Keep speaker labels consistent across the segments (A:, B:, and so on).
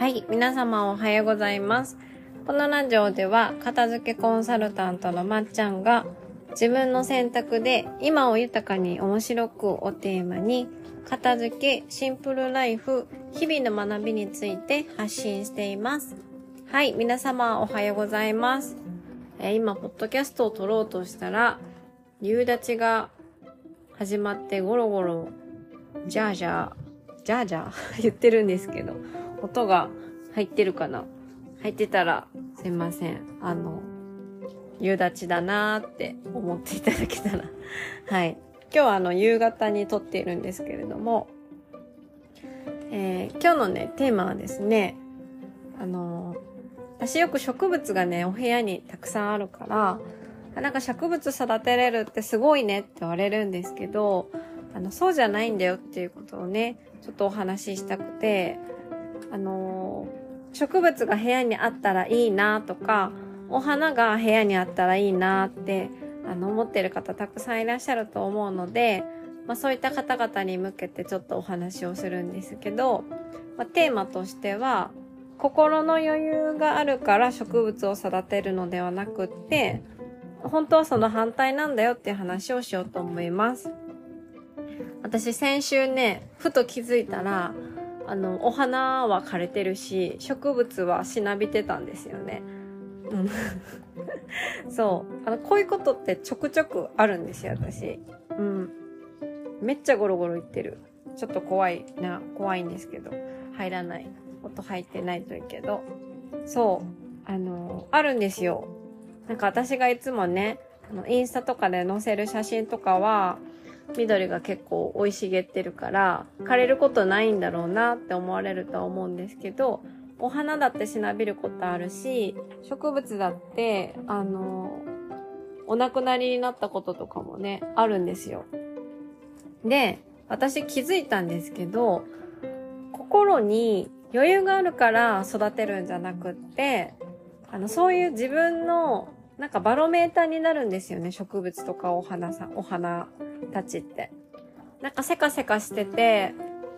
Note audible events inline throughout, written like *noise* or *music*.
A: はい、皆様おはようございます。このラジオでは、片付けコンサルタントのまっちゃんが、自分の選択で今を豊かに面白くをテーマに、片付け、シンプルライフ、日々の学びについて発信しています。はい、皆様おはようございます。えー今、ポッドキャストを撮ろうとしたら、夕立が始まってゴロゴロ、ジャージャー、ジャージャー *laughs* 言ってるんですけど、音が入ってるかな？入ってたら、すいません。あの、夕立だなーって思っていただけたら。*laughs* はい。今日はあの、夕方に撮っているんですけれども、えー今日のね、テーマはですね、あの、私よく植物がね、お部屋にたくさんあるから、なんか植物育てれるってすごいねって言われるんですけど、あの、そうじゃないんだよっていうことをね、ちょっとお話ししたくて、あの植物が部屋にあったらいいなとか、お花が部屋にあったらいいなって、あの、思ってる方たくさんいらっしゃると思うので、まあそういった方々に向けてちょっとお話をするんですけど、まあテーマとしては、心の余裕があるから植物を育てるのではなくって、本当はその反対なんだよっていう話をしようと思います。私先週ね、ふと気づいたら、あの、お花は枯れてるし、植物はしなびてたんですよね。うん *laughs* そう。あの、こういうことってちょくちょくあるんですよ、私。うん。めっちゃゴロゴロ言ってる。ちょっと怖いな、怖いんですけど。入らない。音入ってないといいけど。そう。あの、あるんですよ。なんか私がいつもね、あの、インスタとかで載せる写真とかは、緑が結構生い茂ってるから、枯れることないんだろうなって思われるとは思うんですけど、お花だってしなびることあるし、植物だって、あの、お亡くなりになったこととかもね、あるんですよ。で、私気づいたんですけど、心に余裕があるから育てるんじゃなくって、あの、そういう自分の、なんかバロメーターになるんですよね、植物とかお花さん、お花たちって。なんかせかせかしてて、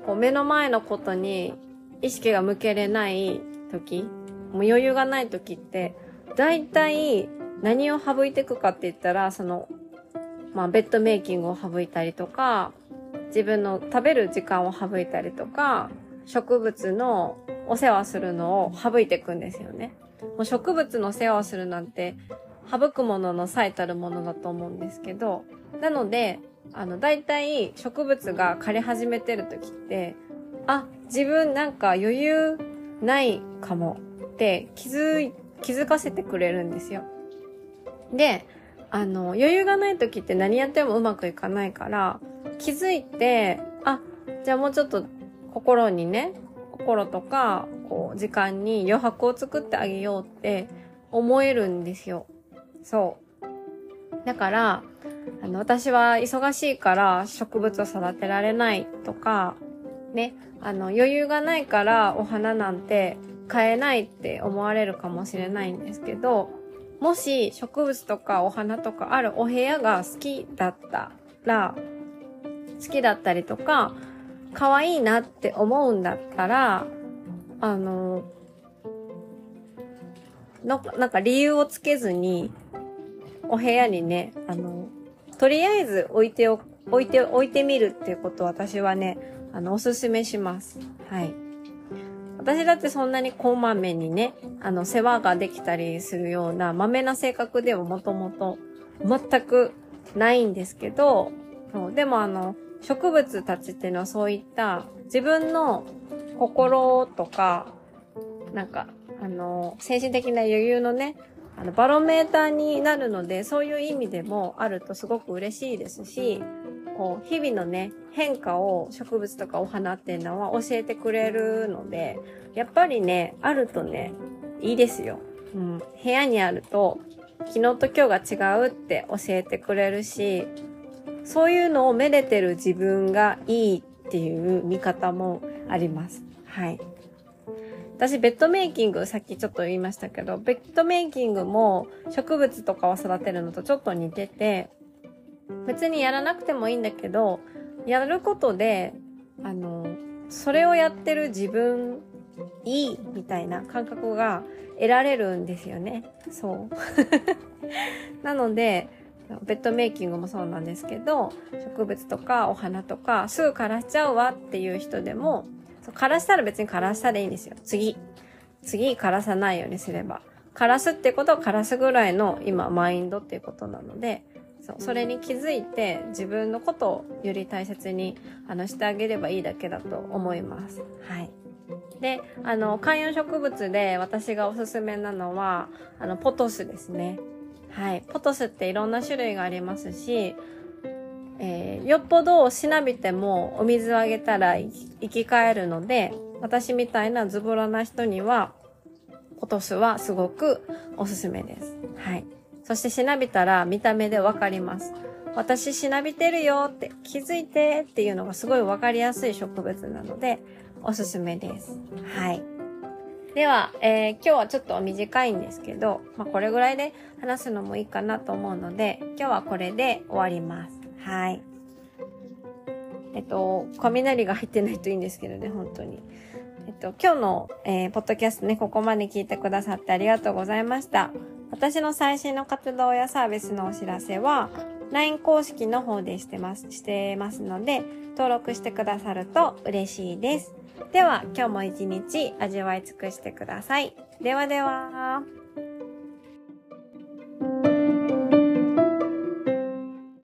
A: こう目の前のことに意識が向けれない時、もう余裕がない時って、だいたい何を省いていくかって言ったら、その、まあベッドメイキングを省いたりとか、自分の食べる時間を省いたりとか、植物のお世話するのを省いていくんですよね。もう植物の世話をするなんて、省くものの最たるものだと思うんですけど、なので、あの、大体植物が枯れ始めてる時って、あ、自分なんか余裕ないかもって気づい、気づかせてくれるんですよ。で、あの、余裕がない時って何やってもうまくいかないから、気づいて、あ、じゃあもうちょっと心にね、心とか、こう、時間に余白を作ってあげようって思えるんですよ。そう。だから、あの、私は忙しいから植物を育てられないとか、ね、あの、余裕がないからお花なんて買えないって思われるかもしれないんですけど、もし植物とかお花とかあるお部屋が好きだったら、好きだったりとか、可愛いなって思うんだったら、あの、のなんか理由をつけずに、お部屋にね、あの、とりあえず置いてお、置いて、置いてみるっていうことを私はね、あの、おすすめします。はい。私だってそんなにこまめにね、あの、世話ができたりするような、まめな性格ではもともと全くないんですけど、そうでもあの、植物たちっていうのはそういった自分の心とか、なんか、あの、精神的な余裕のね、あの、バロメーターになるので、そういう意味でもあるとすごく嬉しいですし、こう、日々のね、変化を植物とかお花っていうのは教えてくれるので、やっぱりね、あるとね、いいですよ。うん。部屋にあると、昨日と今日が違うって教えてくれるし、そういうのをめでてる自分がいいっていう見方もあります。はい。私、ベッドメイキング、さっきちょっと言いましたけど、ベッドメイキングも植物とかを育てるのとちょっと似てて、別にやらなくてもいいんだけど、やることで、あの、それをやってる自分いいみたいな感覚が得られるんですよね。そう。*laughs* なので、ベッドメイキングもそうなんですけど、植物とかお花とかすぐ枯らしちゃうわっていう人でも、そう枯らしたら別に枯らしたでいいんですよ。次。次枯らさないようにすれば。枯らすってことは枯らすぐらいの今マインドっていうことなので、そうそれに気づいて自分のことをより大切にあのしてあげればいいだけだと思います。はい。で、あの、観葉植物で私がおすすめなのは、あの、ポトスですね。はい。ポトスっていろんな種類がありますし、えー、よっぽどしなびてもお水をあげたら生き返るので、私みたいなズボラな人には、ポトスはすごくおすすめです。はい。そしてしなびたら見た目でわかります。私しなびてるよって気づいてっていうのがすごいわかりやすい植物なのでおすすめです。はい。では、えー、今日はちょっと短いんですけど、まあ、これぐらいで話すのもいいかなと思うので、今日はこれで終わります。はい。えっと、雷が入ってないといいんですけどね、本当に。えっと、今日の、えー、ポッドキャストね、ここまで聞いてくださってありがとうございました。私の最新の活動やサービスのお知らせは、LINE 公式の方でしてます、してますので、登録してくださると嬉しいです。では、今日も一日味わい尽くしてください。ではでは。